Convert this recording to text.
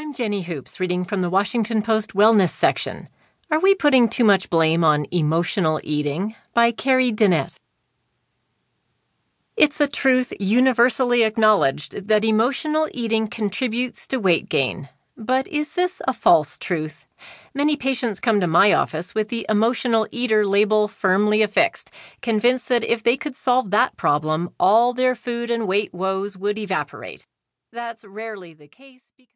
I'm Jenny Hoops, reading from the Washington Post Wellness section. Are we putting too much blame on emotional eating? By Carrie Dennett. It's a truth universally acknowledged that emotional eating contributes to weight gain. But is this a false truth? Many patients come to my office with the emotional eater label firmly affixed, convinced that if they could solve that problem, all their food and weight woes would evaporate. That's rarely the case because